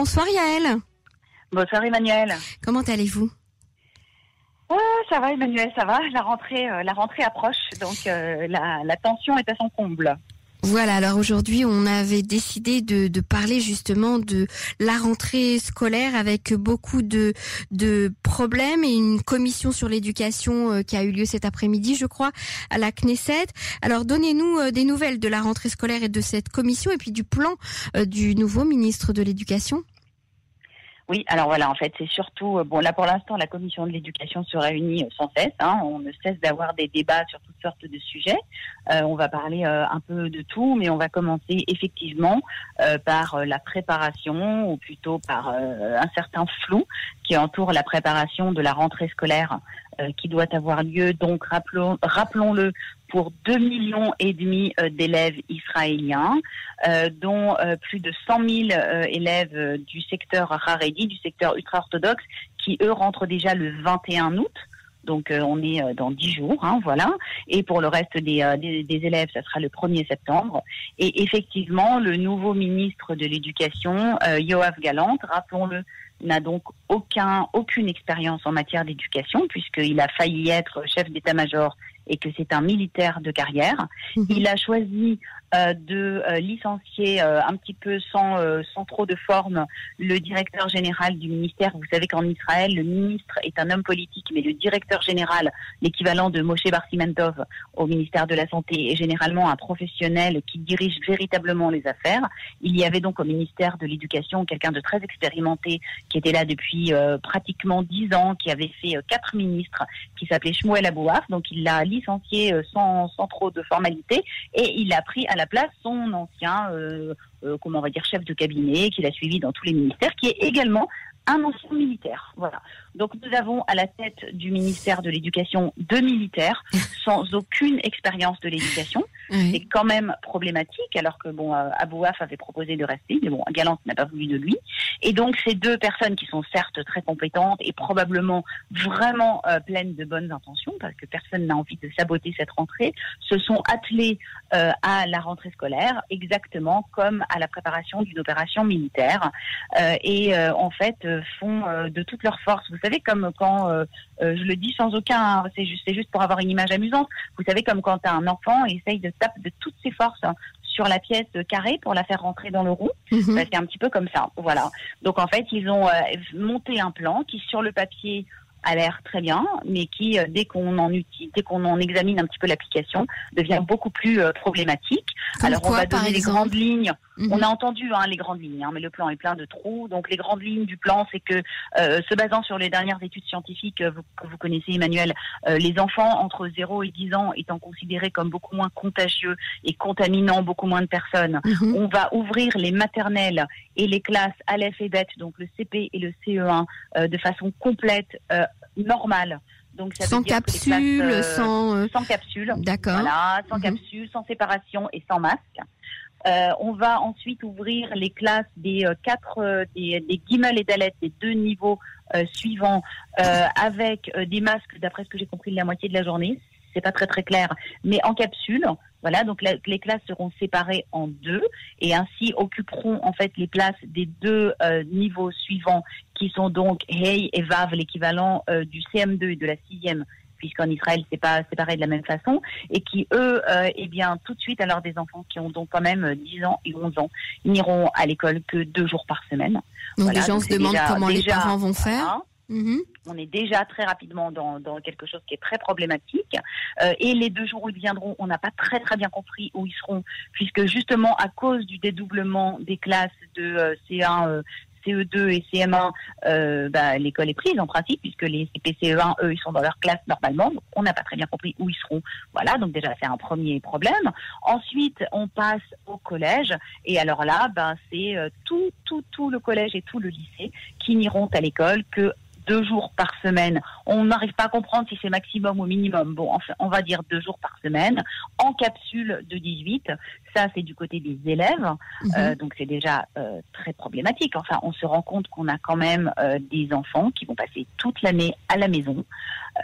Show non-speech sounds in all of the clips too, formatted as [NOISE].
bonsoir Yael. Bonsoir Emmanuel. Comment allez-vous? Ah, ça va Emmanuel, ça va. La rentrée, euh, la rentrée approche, donc euh, la, la tension est à son comble. Voilà, alors aujourd'hui, on avait décidé de, de, parler justement de la rentrée scolaire avec beaucoup de, de problèmes et une commission sur l'éducation euh, qui a eu lieu cet après-midi, je crois, à la Knesset. Alors donnez-nous des nouvelles de la rentrée scolaire et de cette commission et puis du plan du nouveau ministre de l'Éducation. Oui, alors voilà, en fait, c'est surtout, bon, là pour l'instant, la commission de l'éducation se réunit sans cesse. Hein, on ne cesse d'avoir des débats sur toutes sortes de sujets. Euh, on va parler euh, un peu de tout, mais on va commencer effectivement euh, par la préparation, ou plutôt par un certain flou qui entoure la préparation de la rentrée scolaire qui doit avoir lieu. Donc, rappelons, rappelons-le, pour 2 millions et demi d'élèves israéliens, dont plus de 100 000 élèves du secteur Haredi, du secteur ultra-orthodoxe, qui eux rentrent déjà le 21 août. Donc euh, on est euh, dans dix jours, hein, voilà. Et pour le reste des, euh, des, des, élèves, ça sera le 1er septembre. Et effectivement, le nouveau ministre de l'Éducation, Yoav Galant, rappelons-le, n'a donc aucun, aucune expérience en matière d'éducation puisqu'il a failli être chef d'état-major et que c'est un militaire de carrière. Mhm. Il a choisi de euh, licencier euh, un petit peu sans, sans trop de forme le directeur général du ministère. Vous savez qu'en Israël, le ministre est un homme politique, mais le directeur général, l'équivalent de Moshe Barsimentov au ministère de la Santé, est généralement un professionnel qui dirige véritablement les affaires. Il y avait donc au ministère de l'Éducation quelqu'un de très expérimenté qui était là depuis pratiquement dix ans, qui avait fait quatre ministres, qui s'appelait Shmuel Abouaf. Donc il l'a licencié sans, sans trop de formalité et il a pris à la place son ancien, euh, euh, comment on va dire, chef de cabinet qu'il a suivi dans tous les ministères, qui est également un ancien militaire. Voilà. Donc nous avons à la tête du ministère de l'Éducation deux militaires [LAUGHS] sans aucune expérience de l'éducation. C'est quand même problématique, alors que bon, euh, Abouaf avait proposé de rester, mais bon, Galante n'a pas voulu de lui. Et donc ces deux personnes qui sont certes très compétentes et probablement vraiment euh, pleines de bonnes intentions, parce que personne n'a envie de saboter cette rentrée, se sont attelées euh, à la rentrée scolaire exactement comme à la préparation d'une opération militaire et en fait font de toutes leurs forces. Vous savez comme quand je le dis sans aucun, c'est juste, juste pour avoir une image amusante. Vous savez comme quand un enfant essaye de taper de toutes ses forces sur la pièce carrée pour la faire rentrer dans le rond. Bah, c'est un petit peu comme ça. Voilà. Donc en fait, ils ont euh, monté un plan qui sur le papier a l'air très bien, mais qui, euh, dès qu'on en utilise, dès qu'on en examine un petit peu l'application, devient beaucoup plus euh, problématique. Alors on va donner les grandes lignes. Mhm. On a entendu hein, les grandes lignes, hein, mais le plan est plein de trous. Donc les grandes lignes du plan, c'est que, euh, se basant sur les dernières études scientifiques vous, que vous connaissez, Emmanuel, les enfants entre 0 et 10 ans étant considérés comme beaucoup moins contagieux et contaminant beaucoup moins de personnes, mhm. on va ouvrir les maternelles et les classes Aleph et Bet, donc le CP et le CE1, de façon complète normal. Donc ça sans capsule, euh, sans euh, sans capsule. D'accord. Voilà, sans mhm. capsule, sans séparation et sans masque. Euh, on va ensuite ouvrir les classes des quatre des, des et Dalet, des deux niveaux suivants, avec des masques, d'après ce que j'ai compris, la moitié de la journée. C'est pas très très clair, mais en capsule. Voilà, donc les classes seront séparées en deux et ainsi occuperont en fait les places des deux euh, niveaux suivants qui sont donc Hey et Vav, l'équivalent euh, du CM2 et de la sixième puisqu'en Israël c'est pas séparé de la même façon, et qui eux, euh, eh bien tout de suite, alors des enfants qui ont donc quand même 10 ans et 11 ans, n'iront à l'école que deux jours par semaine. Donc les gens se demandent comment les parents vont faire. Mhm. On est déjà très rapidement dans, quelque chose qui est très problématique. Euh, et les deux jours où ils viendront, on n'a pas très très bien compris où ils seront, puisque justement à cause du dédoublement des classes de euh, C1, euh, CE2 et CM1, bah, l'école est prise en principe, puisque les CP-CE1, eux, ils sont dans leur classe normalement. Donc, on n'a pas très bien compris où ils seront. Voilà, donc déjà, c'est un premier problème. Ensuite, on passe au collège. Et alors là, ben, c'est tout, tout, tout le collège et tout le lycée qui n'iront à l'école que deux jours par semaine. On n'arrive pas à comprendre si c'est maximum ou minimum. Bon, enfin, on va dire deux jours par semaine en capsule de 18. Ça, c'est du côté des élèves. Mhm. Euh, donc, c'est déjà euh, très problématique. Enfin, on se rend compte qu'on a quand même euh, des enfants qui vont passer toute l'année à la maison.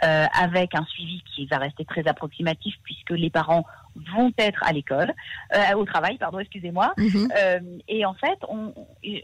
Avec un suivi qui va rester très approximatif puisque les parents vont être à l'école, euh, au travail, pardon, excusez-moi. Mhm. Euh, et en fait, on,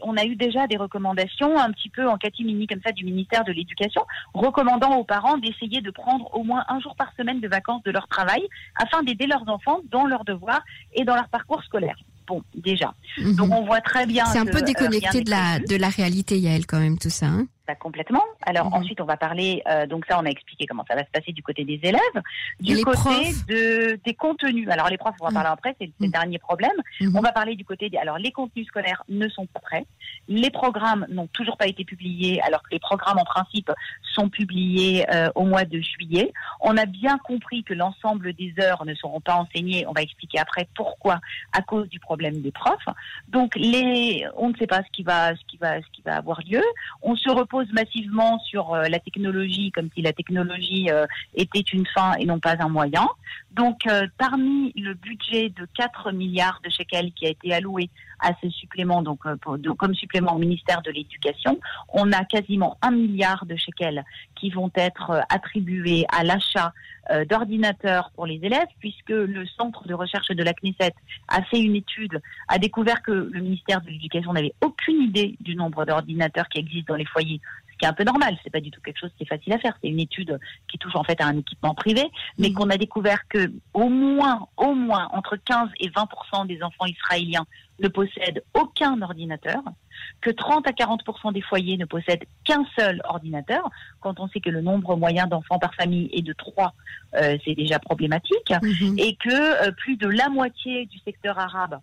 on, a eu déjà des recommandations un petit peu en catimini comme ça du ministère de l'Éducation, recommandant aux parents d'essayer de prendre au moins un jour par semaine de vacances de leur travail afin d'aider leurs enfants dans leurs devoirs et dans leur parcours scolaire. Bon, déjà. Mhm. Donc on voit très bien. C'est un peu déconnecté de la de la réalité, Yael, quand même tout ça. Hein pas complètement. Alors mhm. ensuite, on va parler. Euh, donc ça, on a expliqué comment ça va se passer du côté des élèves, du côté de des contenus. Alors les profs, on va mhm. parler après. C'est le dernier problème. On va parler du côté des. Alors les contenus scolaires ne sont pas prêts. Les programmes n'ont toujours pas été publiés, alors que les programmes en principe sont publiés euh, au mois de juillet. On a bien compris que l'ensemble des heures ne seront pas enseignées. On va expliquer après pourquoi, à cause du problème des profs. Donc les, on ne sait pas ce qui va, ce qui va, ce qui va avoir lieu. On se repose massivement sur euh, la technologie, comme si la technologie euh, était une fin et non pas un moyen. Donc, parmi le budget de 4 milliards de shekels qui a été alloué à ce supplément, donc comme supplément au ministère de l'Éducation, on a quasiment un milliard de shekels qui vont être euh, attribués à l'achat euh, d'ordinateurs pour les élèves, puisque le centre de recherche de la Knesset a fait une étude, a découvert que le ministère de l'Éducation n'avait aucune idée du nombre d'ordinateurs qui existent dans les foyers ce qui est un peu normal. C'est pas du tout quelque chose qui est facile à faire. C'est une étude qui touche en fait à un équipement privé, mais mmh. qu'on a découvert que au moins, au moins entre 15 et 20% des enfants israéliens ne possèdent aucun ordinateur que 30 à 40% des foyers ne possèdent qu'un seul ordinateur, quand on sait que le nombre moyen d'enfants par famille est de 3, euh, c'est déjà problématique, mhm. et que euh, plus de la moitié du secteur arabe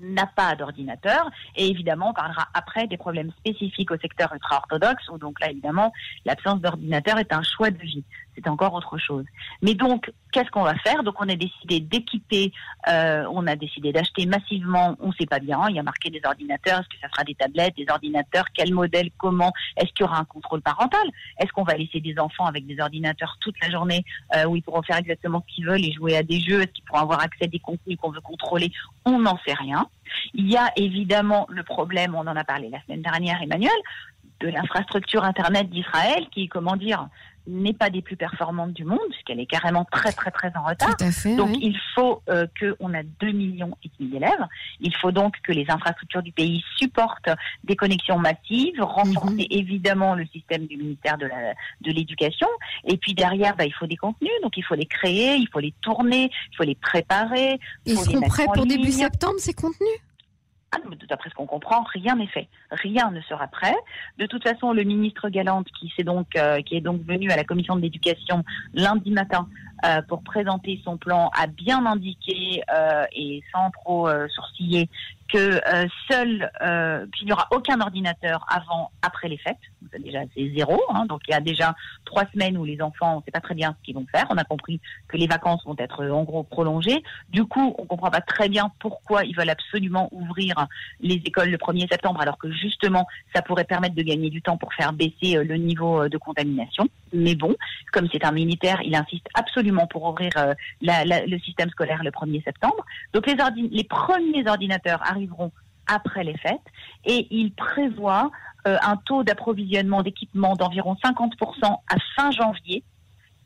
n'a pas d'ordinateur. Et évidemment, on parlera après des problèmes spécifiques au secteur ultra-orthodoxe, où donc là, évidemment, l'absence d'ordinateur est un choix de vie. C'est encore autre chose. Mais donc, qu'est-ce qu'on va faire? Donc, on a décidé d'équiper, euh, on a décidé d'acheter massivement, on ne sait pas bien, il y a marqué des ordinateurs, est-ce que ça sera des tablettes, des ordinateurs, quel modèle, comment, est-ce qu'il y aura un contrôle parental? Est-ce qu'on va laisser des enfants avec des ordinateurs toute la journée euh, où ils pourront faire exactement ce qu'ils veulent et jouer à des jeux? Est-ce qu'ils pourront avoir accès à des contenus qu'on veut contrôler? On n'en sait rien. Il y a évidemment le problème, on en a parlé la semaine dernière, Emmanuel, de l'infrastructure Internet d'Israël qui, comment dire, n'est pas des plus performantes du monde, puisqu'elle est carrément très très très en retard. donc il faut euh, qu'on a 2 millions et demi d'élèves. Il faut donc que les infrastructures du pays supportent des connexions massives, renforcer mhm. évidemment le système du ministère de l'éducation. et puis derrière, bah, il faut des contenus, donc il faut les créer, il faut les tourner, il faut les préparer. Ils seront prêts pour début septembre ces contenus? D'après ce qu'on comprend, rien n'est fait. Rien ne sera prêt. De toute façon, le ministre Galante, qui, donc, euh, qui est donc venu à la commission de l'éducation lundi matin euh, pour présenter son plan, a bien indiqué euh, et sans trop sourciller que euh, seul, euh, qu'il n'y aura aucun ordinateur avant, après les fêtes. Déjà, c'est zéro. Hein, donc, il y a déjà trois semaines où les enfants, on ne sait pas très bien ce qu'ils vont faire. On a compris que les vacances vont être en gros prolongées. Du coup, on ne comprend pas très bien pourquoi ils veulent absolument ouvrir les écoles le 1er septembre, alors que justement, ça pourrait permettre de gagner du temps pour faire baisser euh, le niveau de contamination. Mais bon, comme c'est un militaire, il insiste absolument pour ouvrir la, la, le système scolaire le 1er septembre. Donc, les, les premiers ordinateurs arriveront après les fêtes et il prévoit euh, un taux d'approvisionnement d'équipements d'environ 50% à fin janvier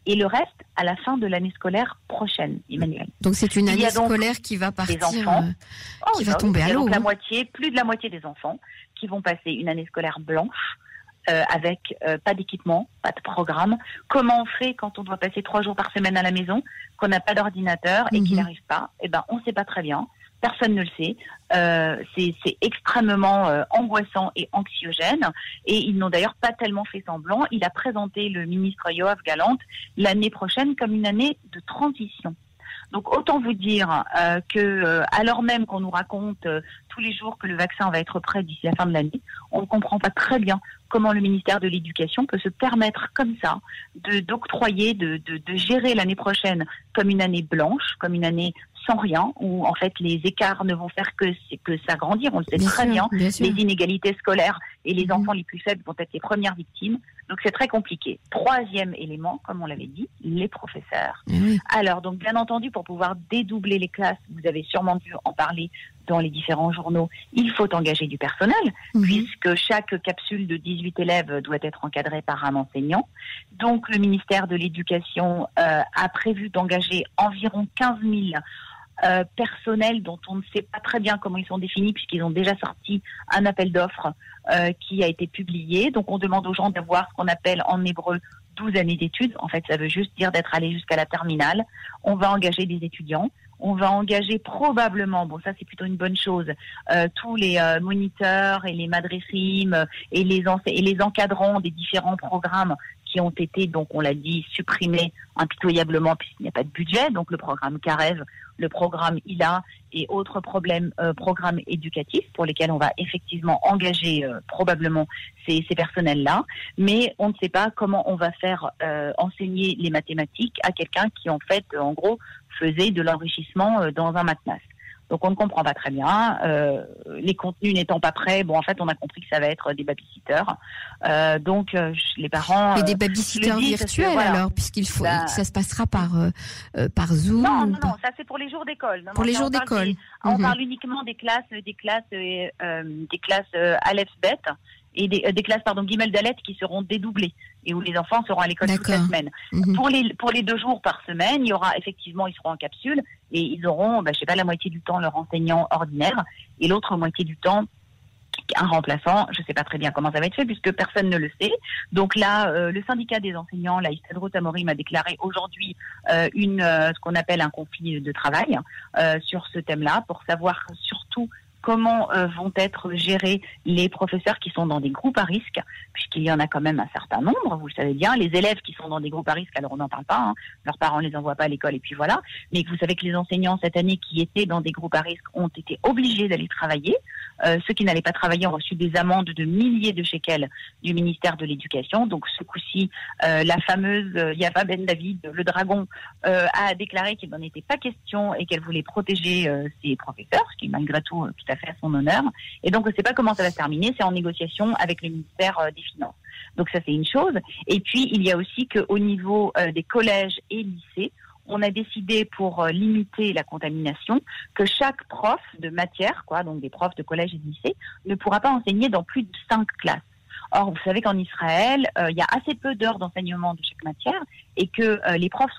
et le reste à la fin de l'année scolaire prochaine, Emmanuel. Donc c'est une année scolaire qui va partir, enfants, euh, qui oh, va tomber à l'eau. la hein. moitié, plus de la moitié des enfants qui vont passer une année scolaire blanche euh, avec pas d'équipement, pas de programme. Comment on fait quand on doit passer trois jours par semaine à la maison, qu'on n'a pas d'ordinateur et qu'il mhm. n'arrive pas? Eh ben, on ne sait pas très bien personne ne le sait. Euh, c'est extrêmement euh, angoissant et anxiogène. Et ils n'ont d'ailleurs pas tellement fait semblant. Il a présenté le ministre Yoav Galante l'année prochaine comme une année de transition. Donc autant vous dire euh, que alors même qu'on nous raconte tous les jours que le vaccin va être prêt d'ici la fin de l'année, on ne comprend pas très bien comment le ministère de l'Éducation peut se permettre comme ça d'octroyer, de gérer l'année prochaine comme une année blanche, comme une année sans rien, où en fait les écarts ne vont faire que, que s'agrandir. On le sait très bien. Les inégalités scolaires et les mhm. enfants les plus faibles vont être les premières victimes. Donc c'est très compliqué. Troisième élément, comme on l'avait dit, les professeurs. Eh Alors donc bien entendu, pour pouvoir dédoubler les classes, vous avez sûrement dû en parler dans les différents journaux, il faut engager du personnel, mhm. puisque chaque capsule de 18 élèves doit être encadrée par un enseignant. Donc le ministère de l'Éducation euh, a prévu d'engager environ 15 000 euh, personnels dont on ne sait pas très bien comment ils sont définis, puisqu'ils ont déjà sorti un appel d'offres euh, qui a été publié. Donc on demande aux gens d'avoir ce qu'on appelle en hébreu 12 années d'études. En fait, ça veut juste dire d'être allé jusqu'à la terminale. On va engager des étudiants on va engager probablement, bon ça c'est plutôt une bonne chose, euh, tous les euh, moniteurs et les madressimes et les, et les encadrants des différents programmes qui ont été, donc on l'a dit, supprimés impitoyablement puisqu'il n'y a pas de budget, donc le programme CAREV, le programme ILA et autres problèmes, euh, programmes éducatifs pour lesquels on va effectivement engager probablement ces, ces personnels-là, mais on ne sait pas comment on va faire enseigner les mathématiques à quelqu'un qui en fait, en gros, faisait de l'enrichissement euh, dans un matenas. Donc on ne comprend pas très bien. Euh, les contenus n'étant pas prêts, bon en fait on a compris que ça va être des babysitters. Euh, donc euh, les parents. Et des babysitters virtuels alors, puisqu'il faut, bah ça se passera par par Zoom. Non non non, ça c'est pour les jours d'école. Pour les jours d'école. On mhm. parle uniquement des classes des classes des classes Aleph Bet et des, des classes pardon Guimel Dalet qui seront dédoublées et où les enfants seront à l'école toute la semaine. Mhm. Pour les pour les deux jours par semaine, il y aura effectivement ils seront en capsule et ils auront bah, je sais pas la moitié du temps leur enseignant ordinaire et l'autre moitié du temps un remplaçant, je ne sais pas très bien comment ça va être fait puisque personne ne le sait. Donc là, euh, le syndicat des enseignants, la Istadro Tamori, m'a déclaré aujourd'hui euh, une euh, ce qu'on appelle un conflit de travail sur ce thème-là pour savoir surtout comment euh, vont être gérés les professeurs qui sont dans des groupes à risque, puisqu'il y en a quand même un certain nombre, vous le savez bien, les élèves qui sont dans des groupes à risque, alors on n'en parle pas, hein, leurs parents ne les envoient pas à l'école et puis voilà, mais vous savez que les enseignants cette année qui étaient dans des groupes à risque ont été obligés d'aller travailler, euh, ceux qui n'allaient pas travailler ont reçu des amendes de milliers de shekels du ministère de l'Éducation, donc ce coup-ci, euh, la fameuse Yava Ben David, le dragon, a déclaré qu'il n'en était pas question et qu'elle voulait protéger ses professeurs, ce qui malgré tout tout fait à son honneur. Et donc, on ne sait pas comment ça va se terminer. C'est en négociation avec le ministère euh, des Finances. Donc ça, c'est une chose. Et puis, il y a aussi qu'au niveau euh, des collèges et lycées, on a décidé pour euh, limiter la contamination que chaque prof de matière, quoi, donc des profs de collège et de lycée, ne pourra pas enseigner dans plus de cinq classes. Or, vous savez qu'en Israël, il y a assez peu d'heures d'enseignement de chaque matière et que les profs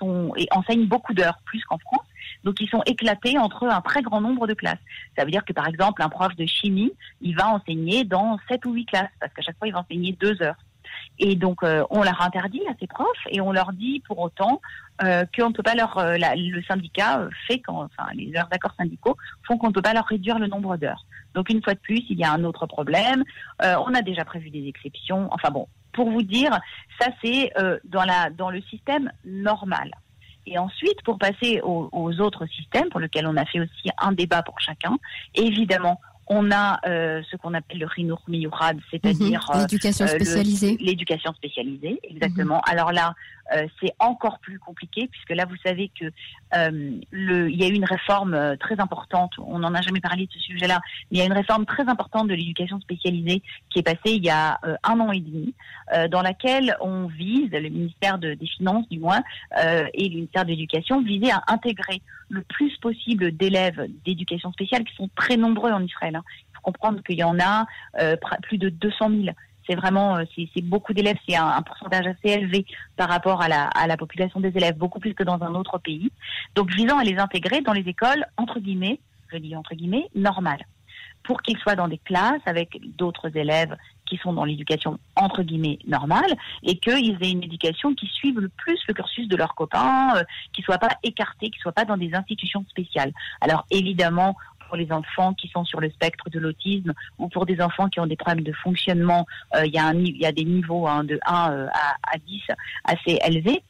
enseignent beaucoup d'heures, plus qu'en France. Donc ils sont éclatés entre un très grand nombre de classes. Ça veut dire que par exemple un prof de chimie, il va enseigner dans sept ou huit classes parce qu'à chaque fois il va enseigner deux heures. Et donc euh, on leur interdit à ces profs et on leur dit pour autant euh, qu'on ne peut pas leur euh, le syndicat fait quand enfin les heures d'accords syndicaux font qu'on ne peut pas leur réduire le nombre d'heures. Donc une fois de plus, il y a un autre problème. on a déjà prévu des exceptions. Enfin bon, pour vous dire, ça c'est dans la dans le système normal. Et ensuite, pour passer aux, autres systèmes, pour lesquels on a fait aussi un débat pour chacun, évidemment, on a euh, ce qu'on appelle le Rinour Miyurad, c'est-à-dire mhm. l'éducation euh, spécialisée. l'éducation spécialisée, exactement. Mhm. Alors là, euh, c'est encore plus compliqué puisque là, vous savez que le, il y a eu une réforme très importante. On n'en a jamais parlé de ce sujet-là, mais il y a une réforme très importante de l'éducation spécialisée qui est passée il y a un an et demi, dans laquelle on vise, le ministère des Finances du moins et le ministère de l'Éducation visaient à intégrer le plus possible d'élèves d'éducation spéciale qui sont très nombreux en Israël. Il faut comprendre qu'il y en a euh, plus de 200 000 c'est vraiment euh, c'est beaucoup d'élèves, c'est un, pourcentage assez élevé par rapport à la, population des élèves, beaucoup plus que dans un autre pays. Donc visant à les intégrer dans les écoles entre guillemets, je dis entre guillemets, normales, pour qu'ils soient dans des classes avec d'autres élèves qui sont dans l'éducation entre guillemets normale et qu'ils aient une éducation qui suive le plus le cursus de leurs copains, euh, qui soient pas écartés, qui soient pas dans des institutions spéciales. Alors évidemment, pour les enfants qui sont sur le spectre de l'autisme ou pour des enfants qui ont des problèmes de fonctionnement, euh, il y, a y a des niveaux hein, de 1 euh, à, à 10 assez élevés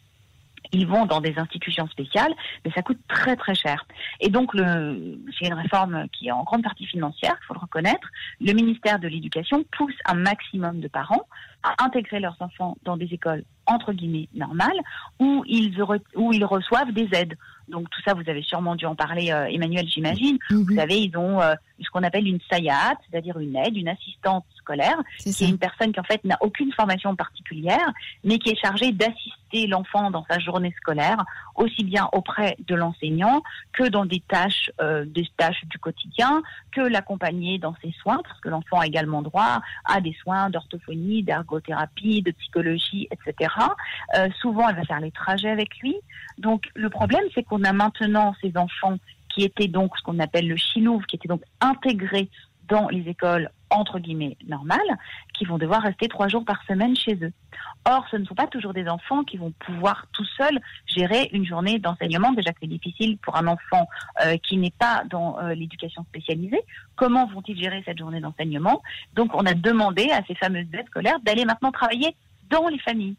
ils vont dans des institutions spéciales, mais ça coûte très très cher. Et donc, c'est une réforme qui est en grande partie financière, il faut le reconnaître. Le ministère de l'Éducation pousse un maximum de parents à intégrer leurs enfants dans des écoles entre guillemets normale, où ils, où ils reçoivent des aides. Donc tout ça, vous avez sûrement dû en parler, euh, Emmanuel, j'imagine. Mhm. Vous savez, ils ont euh, ce qu'on appelle une sayat, c'est-à-dire une aide, une assistante scolaire, qui est une personne qui en fait n'a aucune formation particulière, mais qui est chargée d'assister l'enfant dans sa journée scolaire, aussi bien auprès de l'enseignant que dans des tâches, euh, des tâches du quotidien, que l'accompagner dans ses soins, parce que l'enfant a également droit à des soins d'orthophonie, de psychologie, etc. Euh, souvent, elle va faire les trajets avec lui. Donc, le problème, c'est qu'on a maintenant ces enfants qui étaient donc ce qu'on appelle le chilouve, qui étaient donc intégrés dans les écoles entre guillemets normales, qui vont devoir rester trois jours par semaine chez eux. Or, ce ne sont pas toujours des enfants qui vont pouvoir tout seuls gérer une journée d'enseignement. Déjà que c'est difficile pour un enfant euh, qui n'est pas dans euh, l'éducation spécialisée. Comment vont-ils gérer cette journée d'enseignement? Donc, on a demandé à ces fameuses aides scolaires d'aller maintenant travailler dans les familles.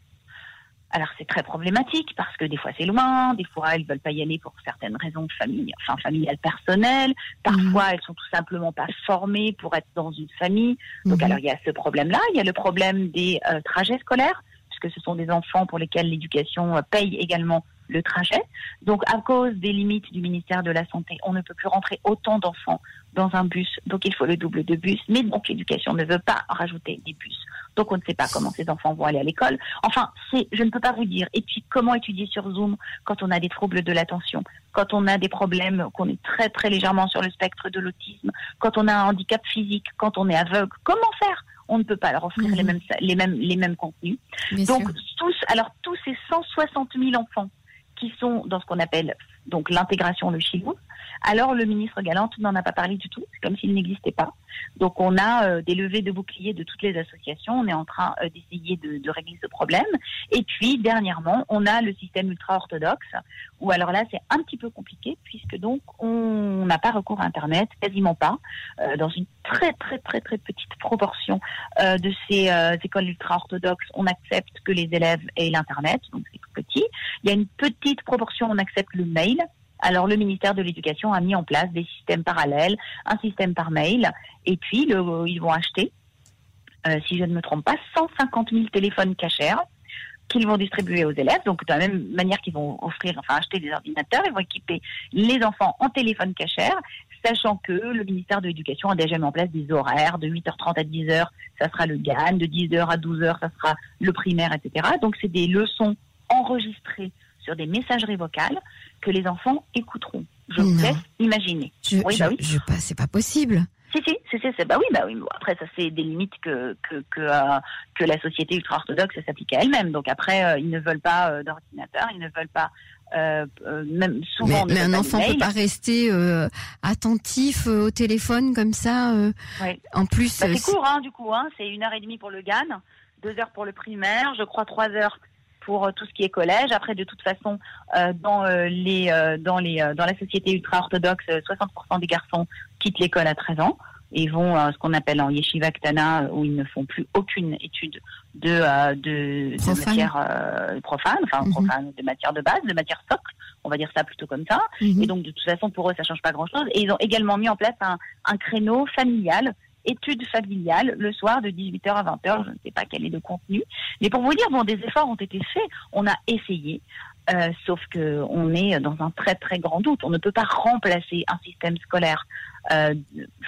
Alors c'est très problématique parce que des fois c'est loin, des fois elles veulent pas y aller pour certaines raisons de famille, enfin familiales personnelles. Parfois mhm. elles sont tout simplement pas formées pour être dans une famille. Donc mhm. alors il y a ce problème-là, il y a le problème des euh, trajets scolaires puisque ce sont des enfants pour lesquels l'éducation euh, paye également le trajet. Donc, à cause des limites du ministère de la Santé, on ne peut plus rentrer autant d'enfants dans un bus. Donc, il faut le double de bus. Mais donc, l'éducation ne veut pas rajouter des bus. Donc, on ne sait pas comment ces enfants vont aller à l'école. Enfin, c'est, je ne peux pas vous dire. Et puis, comment étudier sur Zoom quand on a des troubles de l'attention, quand on a des problèmes, qu'on est très, très légèrement sur le spectre de l'autisme, quand on a un handicap physique, quand on est aveugle. Comment faire? on ne peut pas leur offrir les, mhm. mêmes, les, mêmes, les mêmes contenus. Donc, tous, alors, tous ces 160 000 enfants qui sont dans ce qu'on appelle donc l'intégration, le chilou, alors le ministre Galante n'en a pas parlé du tout, c'est comme s'il n'existait pas. Donc on a euh, des levées de boucliers de toutes les associations, on est en train euh, d'essayer de, régler ce problème. Et puis dernièrement, on a le système ultra-orthodoxe, où alors là c'est un petit peu compliqué, puisque donc on n'a pas recours à Internet, quasiment pas, euh, dans une très très très très petite proportion de ces écoles ultra-orthodoxes, on accepte que les élèves aient l'Internet, donc. Il y a une petite proportion, on accepte le mail, alors le ministère de l'Éducation a mis en place des systèmes parallèles, un système par mail, et puis ils vont acheter, euh, si je ne me trompe pas, 150 000 téléphones cachers qu'ils vont distribuer aux élèves. Donc de la même manière qu'ils vont offrir, enfin acheter des ordinateurs, ils vont équiper les enfants en téléphones cachers, sachant que le ministère de l'Éducation a déjà mis en place des horaires de 8h30 à 10h, ça sera le GAN, de 10h à 12h, ça sera le primaire, etc. Donc c'est des leçons enregistrées sur des messageries vocales que les enfants écouteront. Je vous laisse imaginer. Je, oui, bah oui. Je, pas, c'est pas possible. Si, si, si, si bah oui, bah oui. après, ça, c'est des limites que, que, que, euh, que la société ultra-orthodoxe s'applique à elle-même. Donc après, euh, ils ne veulent pas euh, d'ordinateur, ils ne veulent pas même souvent. Mais, un enfant ne peut pas rester attentif au téléphone comme ça. Oui. En plus, bah, c'est court, hein, du coup. Hein, c'est une heure et demie pour le GAN, deux heures pour le primaire, je crois trois heures pour euh, tout ce qui est collège. Après, de toute façon, euh, dans euh, les dans les dans la société ultra orthodoxe, 60% des garçons quittent l'école à 13 ans et vont à ce qu'on appelle en yeshiva ktana où ils ne font plus aucune étude de de, de matière profane, enfin mhm. profane, de matière de base, de matière socle. On va dire ça plutôt comme ça. Mhm. Et donc de toute façon pour eux ça change pas grand chose. Et ils ont également mis en place un, un créneau familial études familiales le soir de 18h à 20h. Je ne sais pas quel est le contenu. Mais pour vous dire, bon, des efforts ont été faits. On a essayé. Euh, sauf que on est dans un très très grand doute. On ne peut pas remplacer un système scolaire euh,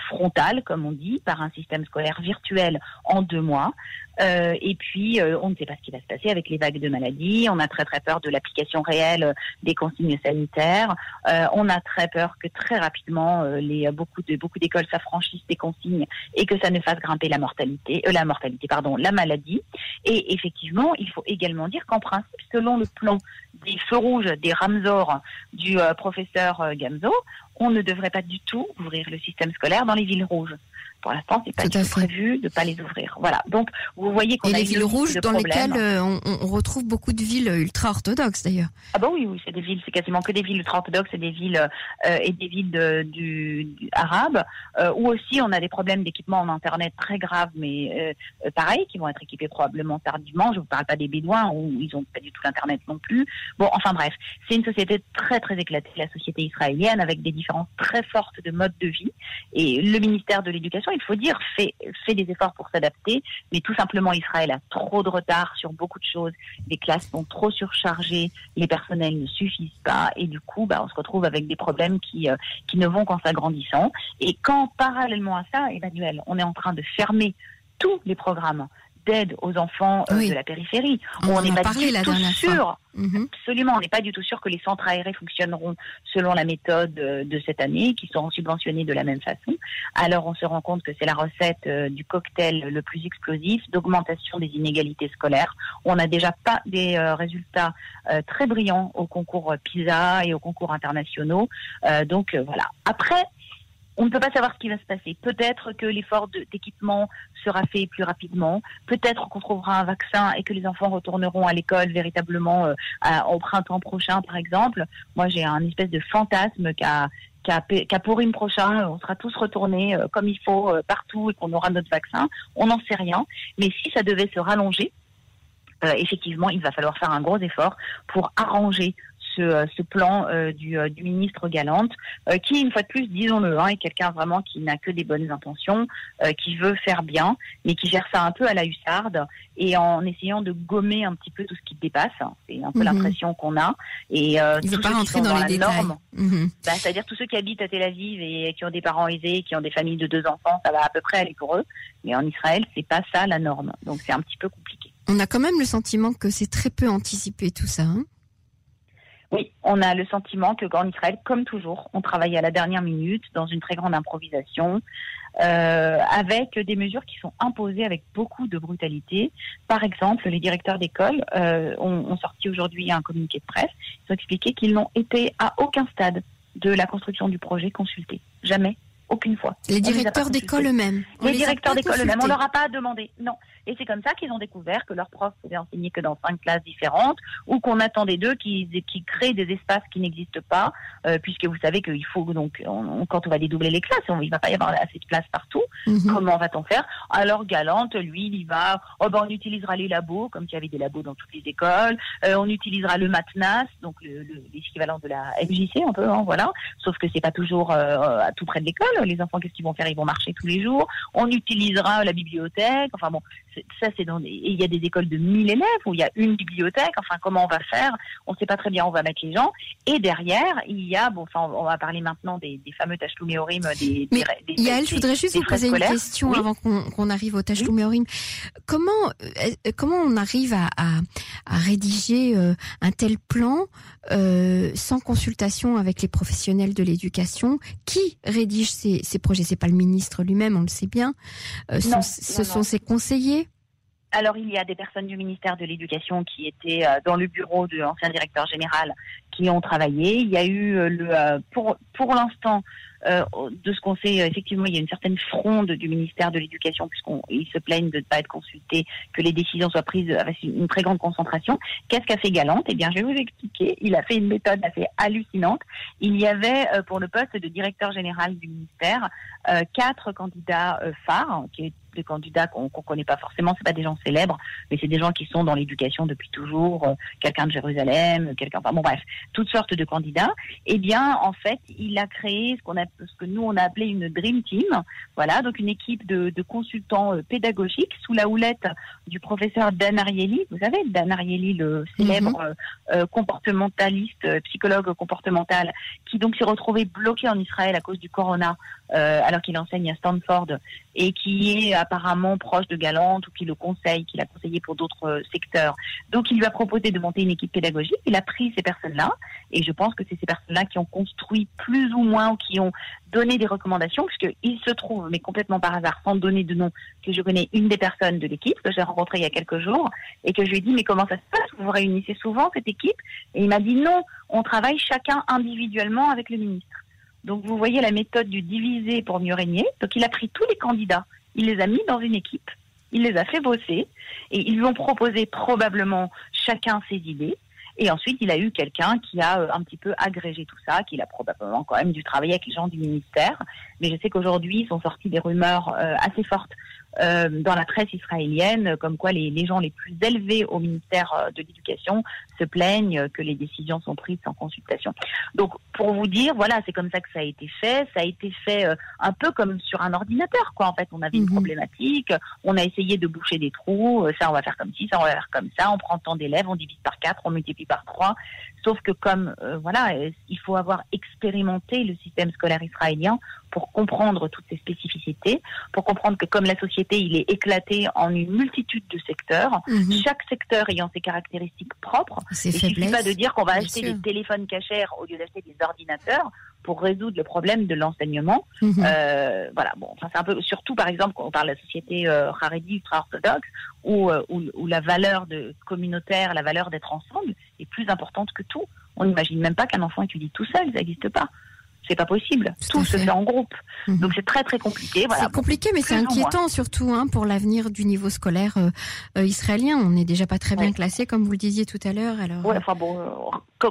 frontal, comme on dit, par un système scolaire virtuel en deux mois. Euh, et puis, euh, on ne sait pas ce qui va se passer avec les vagues de maladies. On a très très peur de l'application réelle des consignes sanitaires. Euh, on a très peur que très rapidement, les beaucoup beaucoup d'écoles s'affranchissent des consignes et que ça ne fasse grimper la mortalité, la mortalité, pardon, la maladie. Et effectivement, il faut également dire qu'en principe, selon le plan des feux rouges, des ramsors du professeur Gamzo, on ne devrait pas du tout ouvrir le système scolaire dans les villes rouges. Pour l'instant, c'est pas du tout prévu de pas les ouvrir. Voilà. Donc, vous voyez qu'on a les villes rouges dans lesquelles euh, on, retrouve beaucoup de villes ultra orthodoxes d'ailleurs. Ah bah oui, oui, c'est des villes, c'est quasiment que des villes ultra orthodoxes et des villes euh, et des villes de, du, arabes euh, où aussi on a des problèmes d'équipement en internet très graves, mais euh, pareil, qui vont être équipés probablement tardivement. Je vous parle pas des bédouins où ils ont pas du tout l'internet non plus. Bon, enfin bref, c'est une société très très éclatée, la société israélienne, avec des différences très fortes de mode de vie. Et le ministère de l'Éducation il faut dire, fait, fait des efforts pour s'adapter, mais tout simplement, Israël a trop de retard sur beaucoup de choses. Les classes sont trop surchargées, les personnels ne suffisent pas, et du coup, bah, on se retrouve avec des problèmes qui, euh, qui ne vont qu'en s'agrandissant. Et quand, parallèlement à ça, Emmanuel, on est en train de fermer tous les programmes d'aide aux enfants euh, de la périphérie. On n'est pas du tout sûr. Mhm. Absolument, on n'est pas du tout sûr que les centres aérés fonctionneront selon la méthode euh, de cette année, qui seront subventionnés de la même façon. Alors on se rend compte que c'est la recette euh, du cocktail le plus explosif d'augmentation des inégalités scolaires. On n'a déjà pas des résultats très brillants au concours PISA et aux concours internationaux. donc voilà. Après, on ne peut pas savoir ce qui va se passer. Peut-être que l'effort d'équipement sera fait plus rapidement. Peut-être qu'on trouvera un vaccin et que les enfants retourneront à l'école véritablement euh, au printemps prochain, par exemple. Moi, j'ai un espèce de fantasme qu'à qu'à pourri prochain, on sera tous retournés euh, comme il faut euh, partout et qu'on aura notre vaccin. On n'en sait rien. Mais si ça devait se rallonger, effectivement, il va falloir faire un gros effort pour arranger euh, ce, plan euh, du, euh, du, ministre Galante, qui, une fois de plus, disons-le, hein, est quelqu'un vraiment qui n'a que des bonnes intentions, qui veut faire bien, mais qui gère ça un peu à la hussarde et en essayant de gommer un petit peu tout ce qui dépasse. C'est un peu mhm. l'impression qu'on a. Et Il ne veut pas rentrer dans, les détails. Mhm. bah, c'est-à-dire tous ceux qui habitent à Tel Aviv et qui ont des parents aisés, qui ont des familles de deux enfants, ça va à peu près aller pour eux. Mais en Israël, c'est pas ça la norme. Donc c'est un petit peu compliqué. On a quand même le sentiment que c'est très peu anticipé tout ça. Hein oui, on a le sentiment que qu'en Israël, comme toujours, on travaille à la dernière minute, dans une très grande improvisation, euh, avec des mesures qui sont imposées avec beaucoup de brutalité. Par exemple, les directeurs d'école euh, ont, ont, sorti aujourd'hui un communiqué de presse. Ils ont expliqué qu'ils n'ont été à aucun stade de la construction du projet consultés. Jamais aucune fois. Les directeurs d'école eux-mêmes. Les, directeurs d'école eux-mêmes. On leur a pas demandé. Non. Et c'est comme ça qu'ils ont découvert que leurs profs pouvaient enseigner que dans cinq classes différentes, ou qu'on attendait d'eux qui, qui créent des espaces qui n'existent pas, euh, puisque vous savez qu'il faut donc quand on va dédoubler les classes, on, il va pas y avoir assez de place partout. Mhm. Comment va-t-on faire? Alors Galante, lui, il va, oh ben on utilisera les labos, comme il y avait des labos dans toutes les écoles. Euh, on utilisera le matnas, donc l'équivalent de la MJC un peu, hein, voilà. Sauf que c'est pas toujours euh, à tout près de l'école les enfants, qu'est-ce qu'ils vont faire? Ils vont marcher tous les jours. On utilisera la bibliothèque. Enfin bon, ça c'est dans. il y a des écoles de 1000 élèves où il y a une bibliothèque. Enfin, comment on va faire? On ne sait pas très bien où on va mettre les gens. Et derrière, il y a. Bon, enfin, on va parler maintenant des, fameux tachlouméorim. Des, Mais des, Yael, je voudrais juste vous poser une question avant qu'on arrive au tachlouméorim. Comment euh, comment on arrive à, à, rédiger euh, un tel plan euh, sans consultation avec les professionnels de l'éducation? Qui rédige ces ces, projets? C'est pas le ministre lui-même, on le sait bien. Euh, ce sont ses conseillers? Alors, il y a des personnes du ministère de l'Éducation qui étaient euh, dans le bureau de l'ancien directeur général qui ont travaillé. Il y a eu euh, le, pour, pour l'instant, euh, de ce qu'on sait, effectivement, il y a une certaine fronde du ministère de l'Éducation puisqu'ils se plaignent de ne pas être consultés, que les décisions soient prises avec une très grande concentration. Qu'est-ce qu'a fait Galante? Eh bien, je vais vous expliquer. Il a fait une méthode assez hallucinante. Il y avait pour le poste de directeur général du ministère quatre candidats phares qui des candidats qu'on ne connaît pas forcément, c'est pas des gens célèbres, mais c'est des gens qui sont dans l'éducation depuis toujours, euh, quelqu'un de Jérusalem, quelqu'un, enfin, bon bref, toutes sortes de candidats. Eh bien, en fait, il a créé ce qu'on a, ce que nous on a appelé une dream team, voilà, donc une équipe de, de consultants euh, pédagogiques sous la houlette du professeur Dan Ariely. Vous savez, Dan Ariely, le célèbre mhm. euh, comportementaliste, psychologue comportemental, qui donc s'est retrouvé bloqué en Israël à cause du corona, alors qu'il enseigne à Stanford et qui est apparemment proche de Galante ou qui le conseille, qui l'a conseillé pour d'autres euh, secteurs. Donc il lui a proposé de monter une équipe pédagogique. Il a pris ces personnes-là et je pense que c'est ces personnes-là qui ont construit plus ou moins ou qui ont donné des recommandations puisqu'il se trouve, mais complètement par hasard, sans donner de nom, que je connais une des personnes de l'équipe que j'ai rencontrée il y a quelques jours et que je lui ai dit mais comment ça se passe? Vous vous réunissez souvent cette équipe? Et il m'a dit non, on travaille chacun individuellement avec le ministre. Donc vous voyez la méthode du diviser pour mieux régner. Donc il a pris tous les candidats il les a mis dans une équipe, il les a fait bosser et ils lui ont proposé probablement chacun ses idées. Et ensuite, il a eu quelqu'un qui a euh, un petit peu agrégé tout ça, qu'il a probablement quand même dû travailler avec les gens du ministère. Mais je sais qu'aujourd'hui, ils sont sortis des rumeurs euh, assez fortes euh, dans la presse israélienne, comme quoi les, les, gens les plus élevés au ministère euh, de l'Éducation se plaignent que les décisions sont prises sans consultation. Donc, pour vous dire, voilà, c'est comme ça que ça a été fait. Ça a été fait euh, un peu comme sur un ordinateur, quoi. En fait, on avait une mhm. problématique, on a essayé de boucher des trous. Ça, on va faire comme ci, ça, on va faire comme ça. On prend tant d'élèves, on divise par quatre, on multiplie par trois. Sauf que comme voilà, il faut avoir expérimenté le système scolaire israélien pour comprendre toutes ces spécificités, pour comprendre que comme la société, il est éclaté en une multitude de secteurs, mhm. chaque secteur ayant ses caractéristiques propres. Il ne suffit pas de dire qu'on va acheter des téléphones cachers au lieu d'acheter des ordinateurs pour résoudre le problème de l'enseignement. Mhm. Euh, voilà, bon, enfin, c'est un peu, surtout par exemple quand on parle de la société euh, Haredi ultra-orthodoxe, où, euh, où, où, la valeur de communautaire, la valeur d'être ensemble est plus importante que tout. On n'imagine même pas qu'un enfant étudie tout seul, ça n'existe pas c'est pas possible. Tout, se fait en groupe. Mhm. Donc c'est très très compliqué. Voilà. C'est compliqué, mais c'est inquiétant surtout hein, pour l'avenir du niveau scolaire euh, euh, israélien. On n'est déjà pas très bien classé, comme vous le disiez tout à l'heure. Alors. Ouais, enfin bon, euh,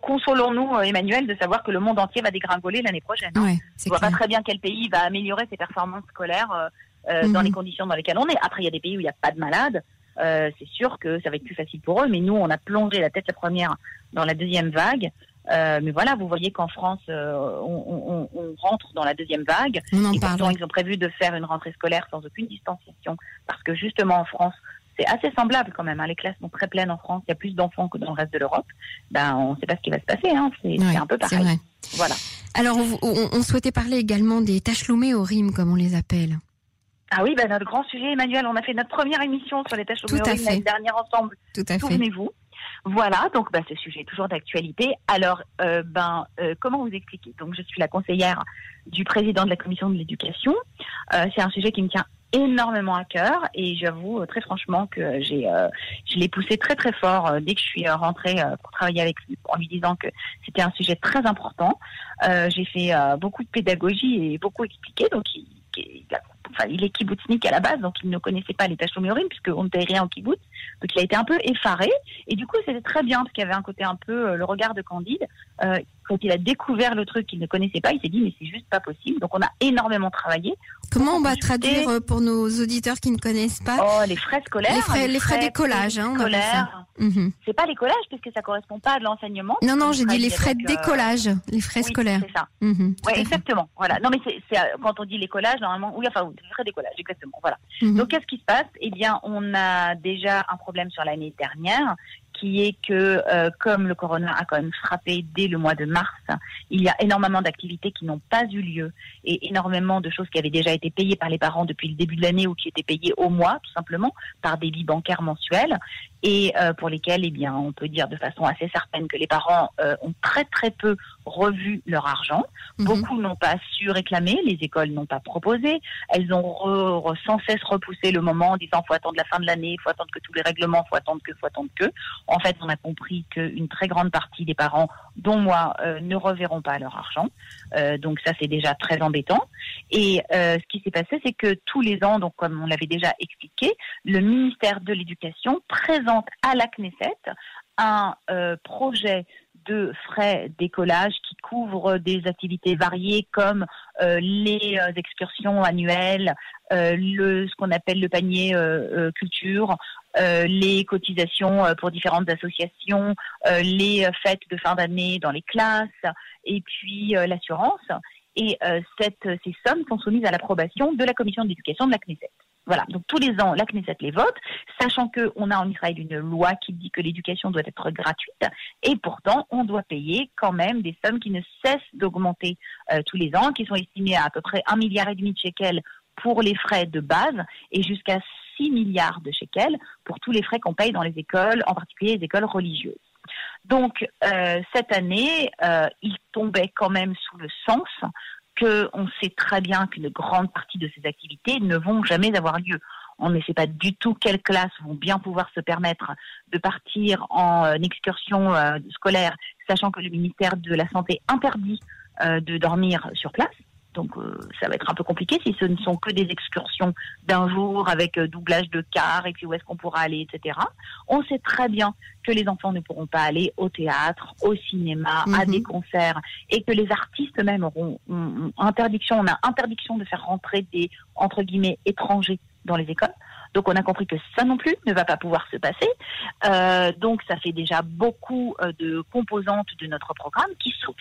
consolons-nous, Emmanuel, de savoir que le monde entier va dégringoler l'année prochaine. On voit pas très bien quel pays va améliorer ses performances scolaires dans mhm. les conditions dans lesquelles on est. Après, il y a des pays où il n'y a pas de malades. c'est sûr que ça va être plus facile pour eux, mais nous, on a plongé la tête la première dans la deuxième vague. Euh, mais voilà, vous voyez qu'en France, euh, on, on, on, rentre dans la deuxième vague. On et pourtant, ils ont prévu de faire une rentrée scolaire sans aucune distanciation, parce que justement en France, c'est assez semblable quand même. Hein. Les classes sont très pleines en France. Il y a plus d'enfants que dans le reste de l'Europe. Ben, on ne sait pas ce qui va se passer. Hein. C'est un peu pareil. Vrai. Voilà. Alors, on, on, souhaitait parler également des tâches loumées au RIM, comme on les appelle. Ah oui, ben notre grand sujet, Emmanuel, on a fait notre première émission sur les tâches loumées au RIM l'année dernière ensemble. Tout à fait. Souvenez-vous. Voilà, donc bah, ce sujet est toujours d'actualité. Alors, euh, ben, euh, comment vous expliquer? Donc, je suis la conseillère du président de la commission de l'éducation. Euh, c'est un sujet qui me tient énormément à cœur et j'avoue très franchement que j'ai je l'ai poussé très très fort dès que je suis rentrée pour travailler avec lui en lui disant que c'était un sujet très important. j'ai fait beaucoup de pédagogie et beaucoup expliqué donc il, il a enfin, il est kibbutznik à la base, donc il ne connaissait pas les puisque puisqu'on ne paye rien en kibbutz. Donc il a été un peu effaré. Et du coup, c'était très bien, parce qu'il y avait un côté un peu euh, le regard de Candide. Euh, quand il a découvert le truc qu'il ne connaissait pas, il s'est dit, mais c'est juste pas possible. Donc on a énormément travaillé. Comment on va traduire euh, pour nos auditeurs qui ne connaissent pas Oh, les frais scolaires. Les frais, les frais, des collages, hein, Mhm. C'est pas les collages puisque ça correspond pas à de l'enseignement. Non, non, j'ai dit les frais de décollage, les frais scolaires. C'est ça. Oui, exactement. Voilà. Non, mais c'est euh, quand on dit les collages, normalement, oui, enfin, les frais de décollage, exactement. Voilà. Mhm. Donc, qu'est-ce qui se passe? Eh bien, on a déjà un problème sur l'année dernière qui est que euh, comme le corona a quand même frappé dès le mois de mars, il y a énormément d'activités qui n'ont pas eu lieu et énormément de choses qui avaient déjà été payées par les parents depuis le début de l'année ou qui étaient payées au mois, tout simplement, par débit bancaire mensuel et euh, pour lesquels, eh bien, on peut dire de façon assez certaine que les parents euh, ont très très peu revu leur argent. Mhm. Beaucoup n'ont pas su réclamer, les écoles n'ont pas proposé. Elles ont sans cesse repoussé le moment en disant faut attendre la fin de l'année, faut attendre que tous les règlements, faut attendre que, faut attendre que. En fait, on a compris qu'une très grande partie des parents, dont moi, euh, ne reverront pas leur argent. donc ça, c'est déjà très embêtant. Et ce qui s'est passé, c'est que tous les ans, donc comme on l'avait déjà expliqué, le ministère de l'Éducation présente à la Knesset un euh, projet de frais d'écolage qui couvre des activités variées comme euh, les euh, excursions annuelles, le, ce qu'on appelle le panier culture, les cotisations pour différentes associations, les fêtes de fin d'année dans les classes et puis l'assurance. Et cette, ces sommes sont soumises à l'approbation de la commission d'éducation de la Knesset. Voilà, donc tous les ans, la Knesset les vote, sachant qu'on a en Israël une loi qui dit que l'éducation doit être gratuite, et pourtant on doit payer quand même des sommes qui ne cessent d'augmenter euh, tous les ans, qui sont estimées à à peu près un milliard et demi de shekels pour les frais de base et jusqu'à 6 milliards de shekels pour tous les frais qu'on paye dans les écoles, en particulier les écoles religieuses. Donc euh, cette année, euh, il tombait quand même sous le sens qu'on sait très bien qu'une grande partie de ces activités ne vont jamais avoir lieu. On ne sait pas du tout quelles classes vont bien pouvoir se permettre de partir en euh, excursion euh, scolaire, sachant que le ministère de la Santé interdit euh, de dormir sur place? Donc euh, ça va être un peu compliqué si ce ne sont que des excursions d'un jour avec euh, doublage de car et puis où est-ce qu'on pourra aller, etc. On sait très bien que les enfants ne pourront pas aller au théâtre, au cinéma, à Mhm. des concerts et que les artistes eux-mêmes auront ont- ont interdiction, on a interdiction de faire rentrer des entre guillemets étrangers dans les écoles. Donc on a compris que ça non plus ne va pas pouvoir se passer. Euh, donc ça fait déjà beaucoup euh, de composantes de notre programme qui sautent.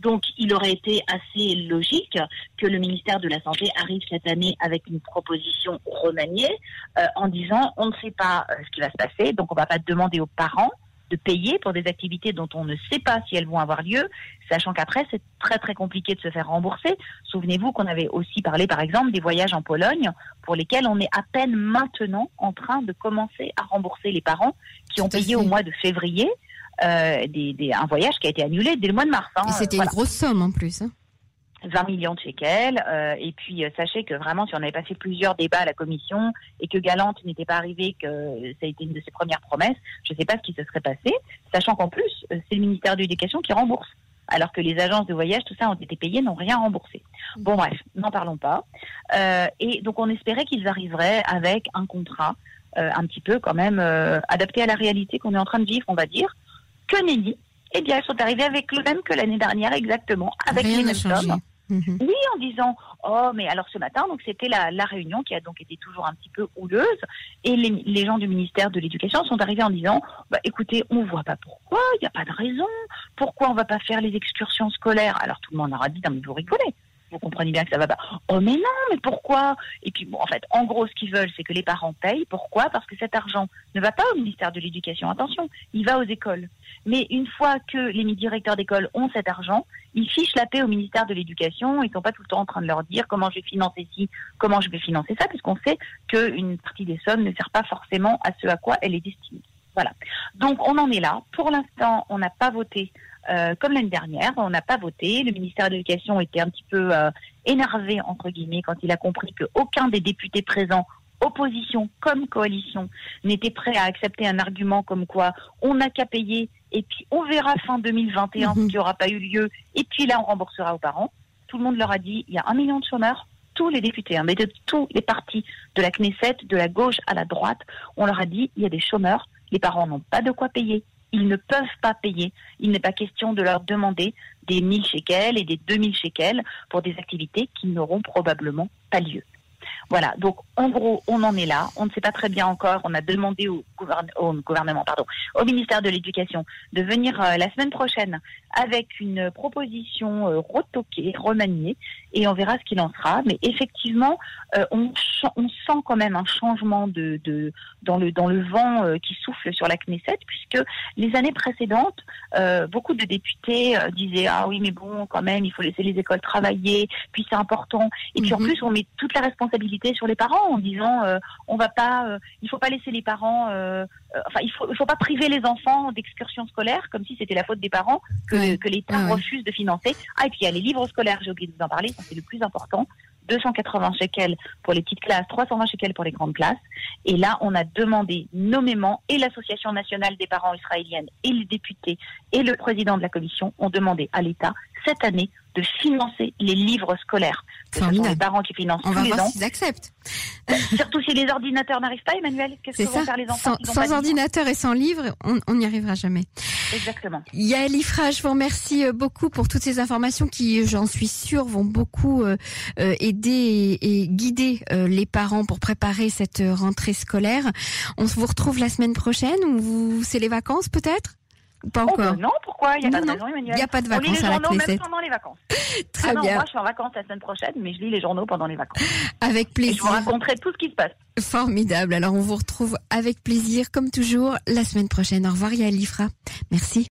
Donc il aurait été assez logique que le ministère de la Santé arrive cette année avec une proposition remaniée euh, en disant on ne sait pas euh, ce qui va se passer, donc on va pas demander aux parents de payer pour des activités dont on ne sait pas si elles vont avoir lieu, sachant qu'après c'est très très compliqué de se faire rembourser. Souvenez-vous qu'on avait aussi parlé par exemple des voyages en Pologne pour lesquels on est à peine maintenant en train de commencer à rembourser les parents qui ont payé au mois de février euh, des, des- un voyage qui a été annulé dès le mois de mars. hein. Et c'était Voilà. une grosse somme en plus. hein. 20 millions de shekels. euh, et puis, euh, sachez que vraiment, si on avait passé plusieurs débats à la commission et que Galante n'était pas arrivé, que ça a été une de ses premières promesses, je ne sais pas ce qui se serait passé, sachant qu'en plus, euh, c'est le ministère de l'Éducation qui rembourse. Alors que les agences de voyage, tout ça, ont été payées, n'ont rien remboursé. Bon, bref, n'en parlons pas. Et donc, on espérait qu'ils arriveraient avec un contrat un petit peu quand même adapté à la réalité qu'on est en train de vivre, on va dire. Que Eh bien, ils sont arrivés avec le même que l'année dernière, exactement, avec Rien les mêmes sommes. Mhm. Oui, en disant oh mais alors ce matin donc c'était la, la réunion qui a donc été toujours un petit peu houleuse. Et les, les gens du ministère de l'Éducation sont arrivés en disant bah écoutez on voit pas pourquoi il n'y a pas de raison. Pourquoi on va pas faire les excursions scolaires? Alors tout le monde leur a dit non mais vous rigolez vous comprenez bien que ça va pas oh mais non mais pourquoi? Et puis bon en fait en gros ce qu'ils veulent c'est que les parents payent pourquoi? Parce que cet argent ne va pas au ministère de l'Éducation attention il va aux écoles mais une fois que les directeurs d'école ont cet argent ils fichent la paix au ministère de l'Éducation. Ils sont pas tout le temps en train de leur dire comment je vais financer ci, comment je vais financer ça, puisqu'on sait qu'une partie des sommes ne sert pas forcément à ce à quoi elle est destinée. Voilà. Donc on en est là. Pour l'instant, on n'a pas voté euh, comme l'année dernière. On n'a pas voté. Le ministère de l'Éducation était un petit peu euh, énervé entre guillemets quand il a compris qu'aucun des députés présents opposition comme coalition n'était prêt à accepter un argument comme quoi on n'a qu'à payer et puis on verra fin 2021 ce Mhm. qui n'aura pas eu lieu et puis là on remboursera aux parents. Tout le monde leur a dit il y a un million de chômeurs, tous les députés, hein, mais de tous les partis, de la Knesset, de la gauche à la droite, on leur a dit il y a des chômeurs, les parents n'ont pas de quoi payer. Ils ne peuvent pas payer. Il n'est pas question de leur demander des 1000 shekels et des 2000 shekels pour des activités qui n'auront probablement pas lieu. Voilà, donc en gros, on en est là. On ne sait pas très bien encore. On a demandé au, gouverne- au gouvernement, pardon, au ministère de l'Éducation de venir euh, la semaine prochaine avec une proposition euh, retoquée, remaniée, et on verra ce qu'il en sera. Mais effectivement, euh, on, sent quand même un changement de, de dans le dans le vent euh, qui souffle sur la Knesset, puisque les années précédentes, beaucoup de députés disaient ah oui mais bon quand même il faut laisser les écoles travailler, puis c'est important. Et puis en Mhm. plus on met toute la responsabilité sur les parents en disant euh, on va pas, euh, il faut pas laisser les parents, euh, euh, enfin il faut il faut pas priver les enfants d'excursions scolaires comme si c'était la faute des parents que, que l'État Ah refuse de financer. Ah et puis il y a les livres scolaires, j'ai oublié de vous en parler, ça c'est le plus important. 280 shekels pour les petites classes, 320 shekels pour les grandes classes. Et là, on a demandé nommément, et l'Association nationale des parents israéliennes, et les députés, et le président de la commission ont demandé à l'État, cette année, de financer les livres scolaires. Que ce sont les parents qui financent On tous va les voir ans. s'ils acceptent. Surtout si les ordinateurs n'arrivent pas, Emmanuel. Qu'est-ce que vont ça. faire les enfants Sans, ordinateur et sans livre, on n'y arrivera jamais. Exactement. Yael Ifra, je vous remercie euh, beaucoup pour toutes ces informations qui, j'en suis sûre, vont beaucoup euh, euh, aider et, et guider euh, les parents pour préparer cette euh, rentrée scolaire. On se vous retrouve la semaine prochaine ou vous, c'est les vacances peut-être? Pas Oh, encore ben non, pourquoi? Il n'y a pas de raison, Il Emmanuel. n'y a pas de On lit vacances les à la journaux même pendant les vacances. Très ah non, bien, moi je suis en vacances la semaine prochaine, mais je lis les journaux pendant les vacances. avec Et je plaisir. vous raconterai tout ce qui se passe. Formidable. Alors on vous retrouve avec plaisir, comme toujours, la semaine prochaine. Au revoir Yael. Merci.